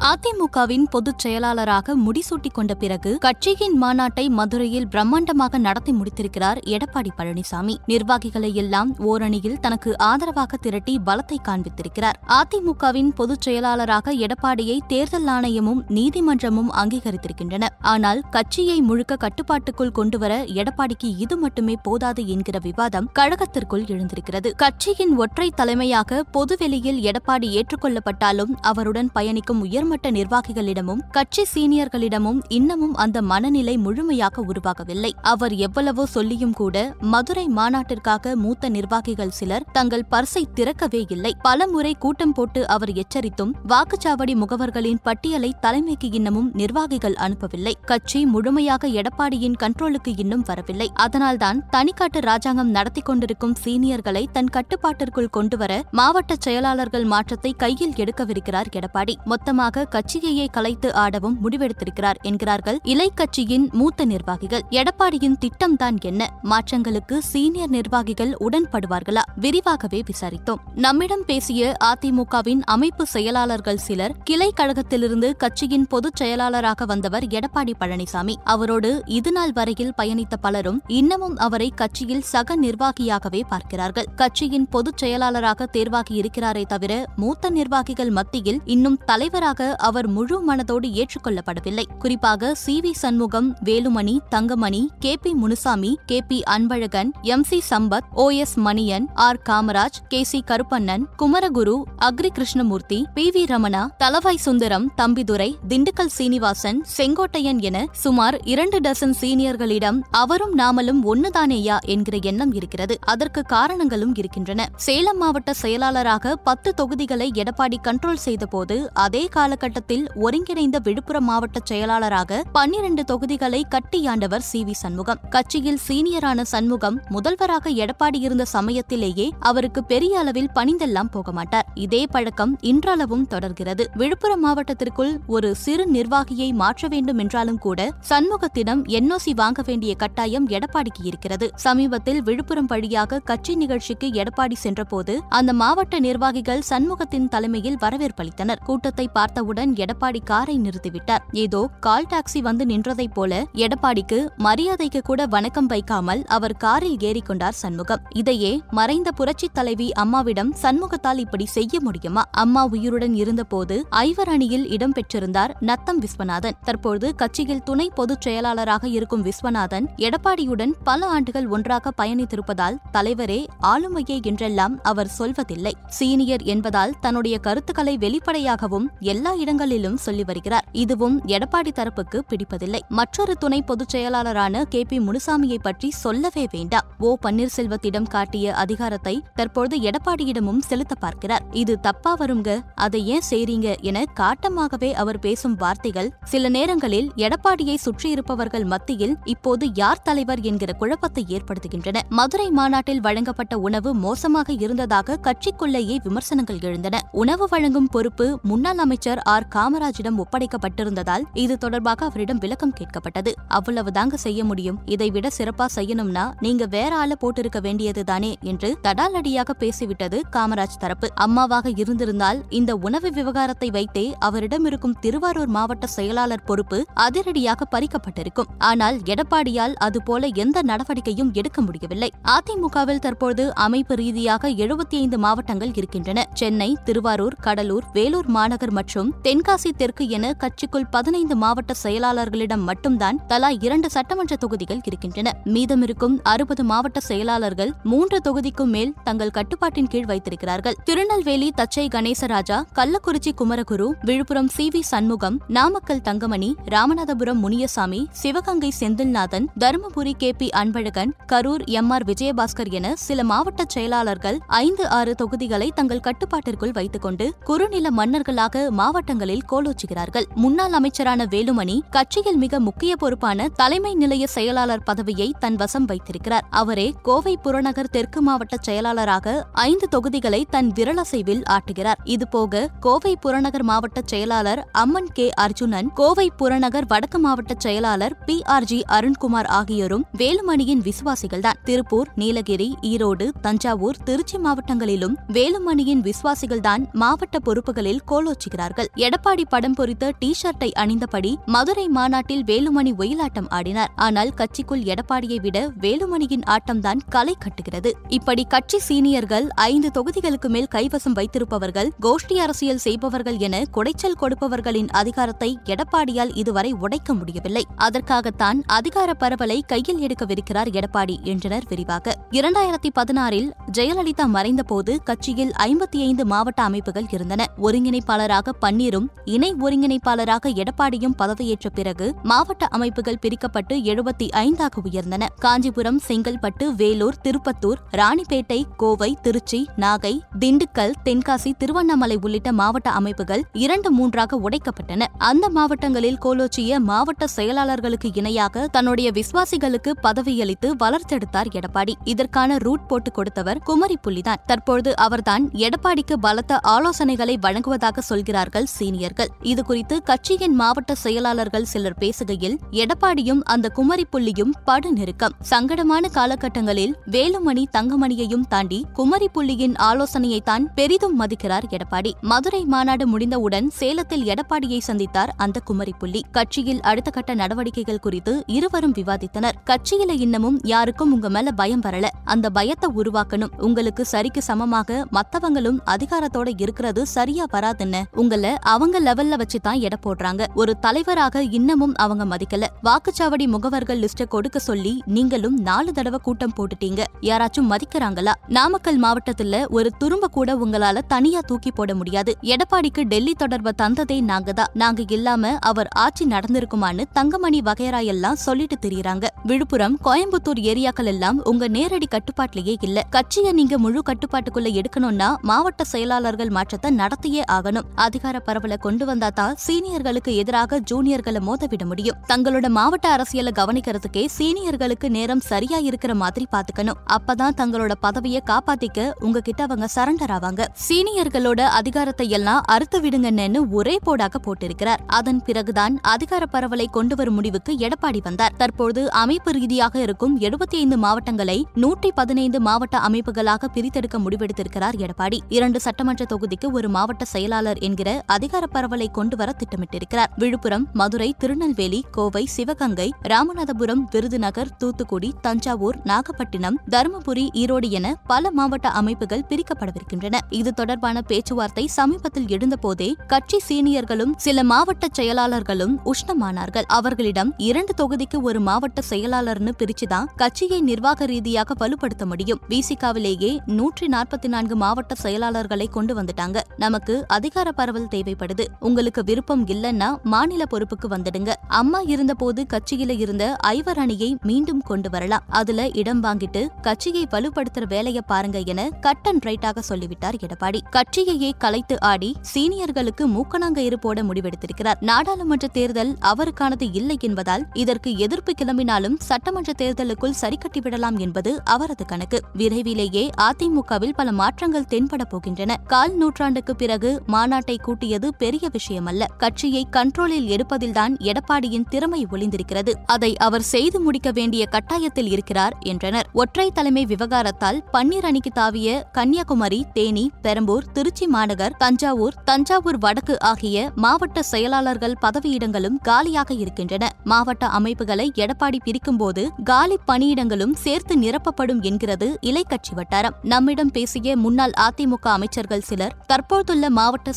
அதிமுகவின் பொதுச் செயலாளராக முடிசூட்டிக் கொண்ட பிறகு கட்சியின் மாநாட்டை மதுரையில் பிரம்மாண்டமாக நடத்தி முடித்திருக்கிறார் எடப்பாடி பழனிசாமி. நிர்வாகிகளை எல்லாம் ஓரணியில் தனக்கு ஆதரவாக திரட்டி பலத்தை காண்பித்திருக்கிறார். அதிமுகவின் பொதுச் செயலாளராக எடப்பாடியை தேர்தல் ஆணையமும் நீதிமன்றமும் அங்கீகரித்திருக்கின்றன. ஆனால் கட்சியை முழுக்க கட்டுப்பாட்டுக்குள் கொண்டுவர எடப்பாடிக்கு இது மட்டுமே போதாது என்கிற விவாதம் கழகத்திற்குள் எழுந்திருக்கிறது. கட்சியின் ஒற்றை தலைமையாக பொதுவெளியில் எடப்பாடி ஏற்றுக்கொள்ளப்பட்டாலும் அவருடன் பயணிக்கும் உயர்மட்ட நிர்வாகிகளிடமும் கட்சி சீனியர்களிடமும் இன்னமும் அந்த மனநிலை முழுமையாக உருவாகவில்லை. அவர் எவ்வளவோ சொல்லியும் கூட மதுரை மாநாட்டிற்காக மூத்த நிர்வாகிகள் சிலர் தங்கள் பர்சை திறக்கவே இல்லை. பலமுறை கூட்டம் போட்டு அவர் எச்சரித்தும் வாக்குச்சாவடி முகவர்களின் பட்டியலை தலைமைக்கு இன்னமும் நிர்வாகிகள் அனுப்பவில்லை. கட்சி முழுமையாக எடப்பாடியின் கண்ட்ரோலுக்கு இன்னும் வரவில்லை. அதனால்தான் தனிக்காட்டு ராஜாங்கம் நடத்தி கொண்டிருக்கும் சீனியர்களை தன் கட்டுப்பாட்டிற்குள் கொண்டுவர மாவட்ட செயலாளர்கள் மாற்றத்தை கையில் எடுக்கவிருக்கிறார் எடப்பாடி. மொத்தமாக கட்சியையே கலைத்து ஆடவும் முடிவெடுத்திருக்கிறார் என்கிறார்கள் இலை கட்சியின் மூத்த நிர்வாகிகள். எடப்பாடியின் திட்டம்தான் என்ன? மாற்றங்களுக்கு சீனியர் நிர்வாகிகள் உடன்படுவார்களா? விரிவாகவே விசாரித்தோம். நம்மிடம் பேசிய அதிமுகவின் அமைப்பு செயலாளர்கள் சிலர் கிளை கழகத்திலிருந்து கட்சியின் பொதுச் செயலாளராக வந்தவர் எடப்பாடி பழனிசாமி. அவரோடு இதுநாள் வரையில் பயணித்த பலரும் இன்னமும் அவரை கட்சியில் சக நிர்வாகியாகவே பார்க்கிறார்கள். கட்சியின் பொதுச் செயலாளராக தேர்வாகி இருக்கிறாரே தவிர மூத்த நிர்வாகிகள் மத்தியில் இன்னும் தலைவராக அவர் முழு மனதோடு ஏற்றுக்கொள்ளப்படவில்லை. குறிப்பாக C. V. Shanmugam Velumani Thangamani K. P. Munusamy K. P. Anbazhagan M. C. Sampath O. S. Manian R. Kamaraj K. C. Karuppannan Kumaraguru Agri Krishnamurthy P. V. Ramana Thalavai Sundaram Thambidurai Dindigul Srinivasan Sengottaiyan என சுமார் இரண்டு dozen சீனியர்களிடம் அவரும் நாமலும் ஒன்னுதானேயா என்கிற எண்ணம் இருக்கிறது. அதற்கு காரணங்களும் இருக்கின்றன. சேலம் மாவட்ட செயலாளராக பத்து தொகுதிகளை எடப்பாடி கண்ட்ரோல் செய்தபோது அதே கால காலகட்டத்தில் ஒருங்கிணைந்த விழுப்புரம் மாவட்ட செயலாளராக பன்னிரண்டு தொகுதிகளை கட்டியாண்டவர் சி. வி. சண்முகம். கட்சியில் சீனியரான சண்முகம் முதல்வராக எடப்பாடி இருந்த சமயத்திலேயே அவருக்கு பெரிய அளவில் பணிந்தெல்லாம் போக மாட்டார் இதே பழக்கம் இன்றளவும் தொடர்கிறது. விழுப்புரம் மாவட்டத்திற்குள் ஒரு சிறு நிர்வாகியை மாற்ற வேண்டும் என்றாலும் கூட சண்முகத்திடம் என்ஓசி வாங்க வேண்டிய கட்டாயம் எடப்பாடிக்கு இருக்கிறது. சமீபத்தில் விழுப்புரம் வழியாக கட்சி நிகழ்ச்சிக்கு எடப்பாடி சென்றபோது அந்த மாவட்ட நிர்வாகிகள் சண்முகத்தின் தலைமையில் வரவேற்பளித்தனர் கூட்டத்தை பார்த்த பார்த்தவுடன் எடப்பாடி காரை நிறுத்திவிட்டார். ஏதோ கால் டாக்ஸி வந்து நின்றதைப் போல எடப்பாடிக்கு மரியாதைக்கு கூட வணக்கம் வைக்காமல் அவர் காரில் ஏறிக்கொண்டார் சண்முகம். இதையே மறைந்த புரட்சித் தலைவி அம்மாவிடம் சண்முகத்தால் இப்படி செய்ய முடியுமா? அம்மா உயிருடன் இருந்தபோது ஐவர் அணியில் இடம்பெற்றிருந்தார் நத்தம் விஸ்வநாதன். தற்போது கட்சியில் துணை பொதுச் செயலாளராக இருக்கும் விஸ்வநாதன் எடப்பாடியுடன் பல ஆண்டுகள் ஒன்றாக பயணித்திருப்பதால் தலைவரே ஆளுமையே என்றெல்லாம் அவர் சொல்வதில்லை. சீனியர் என்பதால் தன்னுடைய கருத்துக்களை வெளிப்படையாகவும் எல்லா இடங்களிலும் சொல்லி வருகிறார். இதுவும் எடப்பாடி தரப்புக்கு பிடிப்பதில்லை. மற்றொரு துணை பொதுச் செயலாளரான கே பி முனுசாமியை பற்றி சொல்லவே வேண்டாம். ஓ பன்னீர்செல்வத்திடம் காட்டிய அதிகாரத்தை தற்போது எடப்பாடியிடமும் செலுத்த பார்க்கிறார். இது தப்பா வருங்க? அதை ஏன் செய்றீங்க என காட்டமாகவே அவர் பேசும் வார்த்தைகள் சில நேரங்களில் எடப்பாடியை சுற்றியிருப்பவர்கள் மத்தியில் இப்போது யார் தலைவர் என்கிற குழப்பத்தை ஏற்படுத்துகின்றன. மதுரை மாநாட்டில் வழங்கப்பட்ட உணவு மோசமாக இருந்ததாக கட்சிக்குள்ளேயே விமர்சனங்கள் எழுந்தன. உணவு வழங்கும் பொறுப்பு முன்னாள் அமைச்சர் ஆர் காமராஜிடம் ஒப்படைக்கப்பட்டிருந்ததால் இது தொடர்பாக அவரிடம் விளக்கம் கேட்கப்பட்டது. அவ்வளவுதாங்க செய்ய முடியும். இதைவிட சிறப்பா செய்யணும்னா நீங்க வேற ஆள போட்டிருக்க வேண்டியதுதானே என்று தடாலடியாக பேசிவிட்டது காமராஜ் தரப்பு. அம்மாவாக இருந்திருந்தால் இந்த உணவு விவகாரத்தை வைத்தே அவரிடம் இருக்கும் திருவாரூர் மாவட்ட செயலாளர் பொறுப்பு அதிரடியாக பறிக்கப்பட்டிருக்கும். ஆனால் எடப்பாடியால் அதுபோல எந்த நடவடிக்கையும் எடுக்க முடியவில்லை. அதிமுகவில் தற்போது அமைப்பு ரீதியாக எழுபத்தி ஐந்து மாவட்டங்கள் இருக்கின்றன. சென்னை திருவாரூர் கடலூர் வேலூர் மாநகர் மற்றும் தென்காசி தெற்கு என கட்சிக்குள் பதினைந்து மாவட்ட செயலாளர்களிடம் மட்டும்தான் தலா இரண்டு சட்டமன்ற தொகுதிகள் இருக்கின்றன. மீதமிருக்கும் அறுபது மாவட்ட செயலாளர்கள் மூன்று தொகுதிக்கும் மேல் தங்கள் கட்டுப்பாட்டின் கீழ் வைத்திருக்கிறார்கள். Tirunelveli Thachai Ganesaraja Kallakurichi Kumaraguru Villupuram C V Shanmugam Namakkal Thangamani Ramanathapuram Muniyasamy Sivaganga Senthilnathan Dharmapuri K P Anbazhagan Karur M R Vijayabaskar என சில மாவட்ட செயலாளர்கள் ஐந்து ஆறு தொகுதிகளை தங்கள் கட்டுப்பாட்டிற்குள் வைத்துக் கொண்டு குறுநில மன்னர்களாக மாவட்ட மாவட்டங்களில் கோலோச்சுகிறார்கள் முன்னாள் அமைச்சரான வேலுமணி கட்சியில் மிக முக்கிய பொறுப்பான தலைமை நிலைய செயலாளர் பதவியை தன் வசம் வைத்திருக்கிறார். அவரே கோவை புறநகர் தெற்கு மாவட்ட செயலாளராக ஐந்து தொகுதிகளை தன் விரலசைவில் ஆட்டுகிறார். இதுபோக கோவை புறநகர் மாவட்ட செயலாளர் அம்மன் கே அர்ஜுனன் கோவை புறநகர் வடக்கு மாவட்ட செயலாளர் பி ஆர் ஜி அருண்குமார் ஆகியோரும் வேலுமணியின் விசுவாசிகள்தான். திருப்பூர் நீலகிரி ஈரோடு தஞ்சாவூர் திருச்சி மாவட்டங்களிலும் வேலுமணியின் விசுவாசிகள்தான் மாவட்ட பொறுப்புகளில் கோலோச்சுகிறார்கள் எடப்பாடி படம் பொறித்த டி ஷர்ட்டை அணிந்தபடி மதுரை மாநாட்டில் வேலுமணி ஒயிலாட்டம் ஆடினார். ஆனால் கட்சிக்குள் எடப்பாடியை விட வேலுமணியின் ஆட்டம்தான் களை கட்டுகிறது. இப்படி கட்சி சீனியர்கள் ஐந்து தொகுதிகளுக்கு மேல் கைவசம் வைத்திருப்பவர்கள் கோஷ்டி அரசியல் செய்பவர்கள் என குடைச்சல் கொடுப்பவர்களின் அதிகாரத்தை எடப்பாடியால் இதுவரை உடைக்க முடியவில்லை. அதற்காகத்தான் அதிகார பரவலை கையில் எடுக்கவிருக்கிறார் எடப்பாடி என்றனர் விரிவாக. இரண்டாயிரத்தி பதினாறில் ஜெயலலிதா மறைந்தபோது கட்சியில் ஐம்பத்தி ஐந்து மாவட்ட அமைப்புகள் இருந்தன. ஒருங்கிணைப்பாளராக பன்னீரும் இணை ஒருங்கிணைப்பாளராக எடப்பாடியும் பதவியேற்ற பிறகு மாவட்ட அமைப்புகள் பிரிக்கப்பட்டு எழுபத்தி ஐந்தாக உயர்ந்தன. காஞ்சிபுரம் செங்கல்பட்டு வேலூர் திருப்பத்தூர் ராணிப்பேட்டை கோவை திருச்சி நாகை திண்டுக்கல் தென்காசி திருவண்ணாமலை உள்ளிட்ட மாவட்ட அமைப்புகள் இரண்டு மூன்றாக உடைக்கப்பட்டன. அந்த மாவட்டங்களில் கோலோச்சிய மாவட்ட செயலாளர்களுக்கு இணையாக தன்னுடைய விசுவாசிகளுக்கு பதவியளித்து வளர்த்தெடுத்தார் எடப்பாடி. இதற்கான ரூட் போட்டு கொடுத்தவர் குமரி புள்ளிதான் தற்பொழுது அவர்தான் எடப்பாடிக்கு பலத்த ஆலோசனைகளை வழங்குவதாக சொல்கிறார்கள் சீனியர்கள். இதுகுறித்து கட்சியின் மாவட்ட செயலாளர்கள் சிலர் பேசுகையில் எடப்பாடியும் அந்த குமரி புள்ளியும் படு நெருக்கம். சங்கடமான காலகட்டங்களில் வேலுமணி தங்கமணியையும் தாண்டி குமரி புள்ளியின் ஆலோசனையைத்தான் பெரிதும் மதிக்கிறார் எடப்பாடி. மதுரை மாநாடு முடிந்தவுடன் சேலத்தில் எடப்பாடியை சந்தித்தார் அந்த குமரி புள்ளி. கட்சியில் அடுத்த கட்ட நடவடிக்கைகள் குறித்து இருவரும் விவாதித்தனர். கட்சியில இன்னமும் யாருக்கும் உங்க மேல பயம் வரல. அந்த பயத்தை உருவாக்கணும். உங்களுக்கு சரிக்கு சமமாக மத்தவங்களும் அதிகாரத்தோட இருக்கிறது சரியா வராதுன்னு உங்கள அவங்க லெவல்ல வச்சுதான் எடை போடுறாங்க. ஒரு தலைவராக இன்னமும் அவங்க மதிக்கல. வாக்குச்சாவடி முகவர்கள் லிஸ்ட கொடுக்க சொல்லி நீங்களும் நாலு தடவை கூட்டம் போட்டுட்டீங்க. யாராச்சும் மதிக்கிறாங்களா? நாமக்கல் மாவட்டத்துல ஒரு துரும்ப கூட உங்களால தனியா தூக்கி போட முடியாது. எடப்பாடிக்கு டெல்லி தொடர்பை தந்ததே நாங்க தான். நாங்க இல்லாம அவர் ஆட்சி நடந்திருக்குமான்னு தங்கமணி வகைரா எல்லாம் சொல்லிட்டு திரியறாங்க. விழுப்புரம் கோயம்புத்தூர் ஏரியாக்கள் எல்லாம் உங்க நேரடி கட்டுப்பாட்டிலேயே இல்ல. கட்சியை நீங்க முழு கட்டுப்பாட்டுக்குள்ள எடுக்கணும்னா மாவட்ட செயலாளர்கள் மாற்றத்தை நடத்தியே ஆகணும். அதிகார பரவல கொண்டு வந்தாதான் சீனியர்களுக்கு எதிராக ஜூனியர்களை மோதவிட முடியும். தங்களோட மாவட்ட அரசியலை கவனிக்கிறதுக்கே சீனியர்களுக்கு நேரம் சரியா இருக்கிற மாதிரி பாத்துக்கணும். அப்பதான் தங்களோட பதவியை காப்பாத்திக்க உங்ககிட்ட அவங்க சரண்டர் ஆவாங்க. சீனியர்களோட அதிகாரத்தை எல்லாம் அறுத்து விடுங்கன்னு ஒரே போடாக போட்டிருக்கிறார். அதன் பிறகுதான் அதிகார பரவலை கொண்டு வரும் முடிவுக்கு எடப்பாடி வந்தார். தற்போது அமைப்பு ரீதியாக இருக்கும் எழுபத்தி ஐந்து மாவட்டங்களை நூற்றி பதினைந்து மாவட்ட அமைப்புகளாக பிரித்தெடுக்க முடிவெடுத்திருக்கிறார் எடப்பாடி. இரண்டு சட்டமன்ற தொகுதிக்கு ஒரு மாவட்ட செயலாளர் என்கிற அதிகார பரவலை கொண்டு வர திட்டமிட்டிருக்கிறார். விழுப்புரம் மதுரை திருநெல்வேலி கோவை சிவகங்கை ராமநாதபுரம் விருதுநகர் தூத்துக்குடி தஞ்சாவூர் நாகப்பட்டினம் தருமபுரி ஈரோடு என பல மாவட்ட அமைப்புகள் பிரிக்கப்படவிருக்கின்றன. இது தொடர்பான பேச்சுவார்த்தை சமீபத்தில் எழுந்தபோதே கட்சி சீனியர்களும் சில மாவட்ட செயலாளர்களும் உஷ்ணமானார்கள். அவர்களிடம் இரண்டு தொகுதிக்கு ஒரு மாவட்ட செயலாளர்னு பிரிச்சுதான் கட்சியை நிர்வாக ரீதியாக வலுப்படுத்த முடியும். விசிகாவிலேயே நூற்றி நாற்பத்தி நான்கு மாவட்ட செயலாளர்களை கொண்டு வந்துட்டாங்க. நமக்கு அதிகார பரவல் தேவைப்படுது. உங்களுக்கு விருப்பம் இல்லைன்னா மாநில பொறுப்புக்கு வந்துடுங்க. அம்மா இருந்தபோது கட்சியில இருந்த ஐவர் அணியை மீண்டும் கொண்டு வரலாம். அதுல இடம் வாங்கிட்டு கட்சியை வலுப்படுத்துற வேலையை பாருங்க என கட் அண்ட் ரைட்டாக சொல்லிவிட்டார் எடப்பாடி. கட்சியையே கலைத்து ஆடி சீனியர்களுக்கு மூக்கணாங்கயிறு போட முடிவெடுத்திருக்கிறார். நாடாளுமன்ற தேர்தல் அவருக்கானது இல்லை என்பதால் இதற்கு எதிர்ப்பு கிளம்பினாலும் சட்டமன்ற தேர்தலுக்குள் சரிக்கட்டிவிடலாம் என்பது அவரது கணக்கு. விரைவிலேயே அதிமுகவில் பல மாற்றங்கள் தென்பட போகின்றன. கால் நூற்றாண்டுக்கு பிறகு மாநாட்டை கூட்டிய கூட்டியது பெரிய விஷயமல்ல. கட்சியை கண்ட்ரோலில் எடுப்பதில்தான் எடப்பாடியின் திறமை ஒளிந்திருக்கிறது. அதை அவர் செய்து முடிக்க வேண்டிய கட்டாயத்தில் இருக்கிறார் என்றனர். ஒற்றை தலைமை விவகாரத்தால் பன்னீர் அணிக்கு தாவிய கன்னியாகுமரி தேனி பெரம்பூர் திருச்சி மாநகர் தஞ்சாவூர் தஞ்சாவூர் வடக்கு ஆகிய மாவட்ட செயலாளர்கள் பதவியிடங்களும் காலியாக இருக்கின்றன. மாவட்ட அமைப்புகளை எடப்பாடி பிரிக்கும்போது காலி பணியிடங்களும் சேர்த்து நிரப்பப்படும் என்கிறது இலை கட்சி வட்டாரம். நம்மிடம் பேசிய முன்னாள் அதிமுக அமைச்சர்கள் சிலர் தற்போதுள்ள மாவட்ட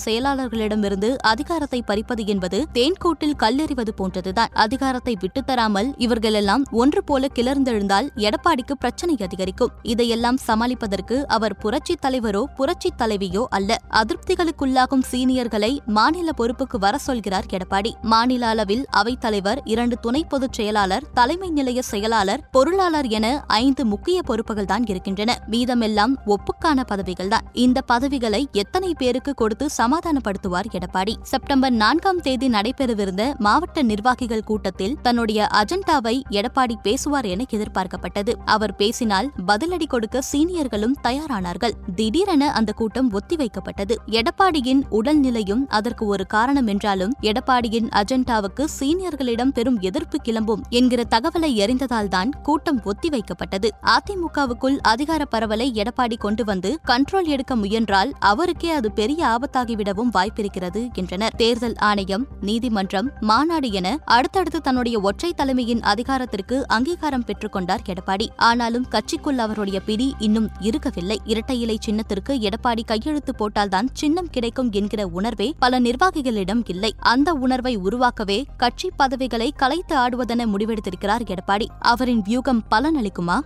மக்களிடமிருந்து அதிகாரத்தை பறிப்பது என்பது தேன்கூட்டில் கல்லெறிவது போன்றதுதான். அதிகாரத்தை விட்டுத்தராமல் இவர்களெல்லாம் ஒன்று போல கிளர்ந்தெழுந்தால் எடப்பாடிக்கு பிரச்சனை அதிகரிக்கும். இதையெல்லாம் சமாளிப்பதற்கு அவர் புரட்சித் தலைவரோ புரட்சித் தலைவியோ அல்ல. அதிருப்திகளுக்குள்ளாகும் சீனியர்களை மாநில பொறுப்புக்கு வர சொல்கிறார் எடப்பாடி. மாநில அளவில் அவைத்தலைவர் இரண்டு துணை பொதுச் செயலாளர் தலைமை நிலைய செயலாளர் பொருளாளர் என ஐந்து முக்கிய பொறுப்புகள் தான் இருக்கின்றன. மீதமெல்லாம் ஒப்புக்கான பதவிகள்தான் இந்த பதவிகளை எத்தனை பேருக்கு கொடுத்து சமாதானப்படுத்துவது பேசுவார் எடப்பாடி. செப்டம்பர் நான்காம் தேதி நடைபெறவிருந்த மாவட்ட நிர்வாகிகள் கூட்டத்தில் தன்னுடைய அஜெண்டாவை எடப்பாடி பேசுவார் என எதிர்பார்க்கப்பட்டது. அவர் பேசினால் பதிலடி கொடுக்க சீனியர்களும் தயாரானார்கள். திடீரென அந்த கூட்டம் ஒத்திவைக்கப்பட்டது. எடப்பாடியின் உடல்நிலையும் அதற்கு ஒரு காரணம் என்றாலும் எடப்பாடியின் அஜெண்டாவுக்கு சீனியர்களிடம் பெரும் எதிர்ப்பு கிளம்பும் என்கிற தகவலை எறிந்ததால்தான் கூட்டம் ஒத்திவைக்கப்பட்டது. அதிமுகவுக்குள் அதிகார பரவலை எடப்பாடி கொண்டு வந்து கண்ட்ரோல் எடுக்க முயன்றால் அவருக்கே அது பெரிய ஆபத்தாகிவிடவும் வாய்ப்பு வைத்திருக்கிறது என்றனர். தேர்தல் ஆணையம் நீதிமன்றம் மாநாடு என அடுத்தடுத்து தன்னுடைய ஒற்றை தலைமையின் அதிகாரத்திற்கு அங்கீகாரம் பெற்றுக் கொண்டார் எடப்பாடி. ஆனாலும் கட்சிக்குள் அவருடைய பிடி இன்னும் இருக்கவில்லை. இரட்டை இலை சின்னத்திற்கு எடப்பாடி கையெழுத்து போட்டால்தான் சின்னம் கிடைக்கும் என்கிற உணர்வே பல நிர்வாகிகளிடம் இல்லை. அந்த உணர்வை உருவாக்கவே கட்சி பதவிகளை கலைத்து ஆடுவதென முடிவெடுத்திருக்கிறார் எடப்பாடி. அவரின் வியூகம் பலனளிக்குமா?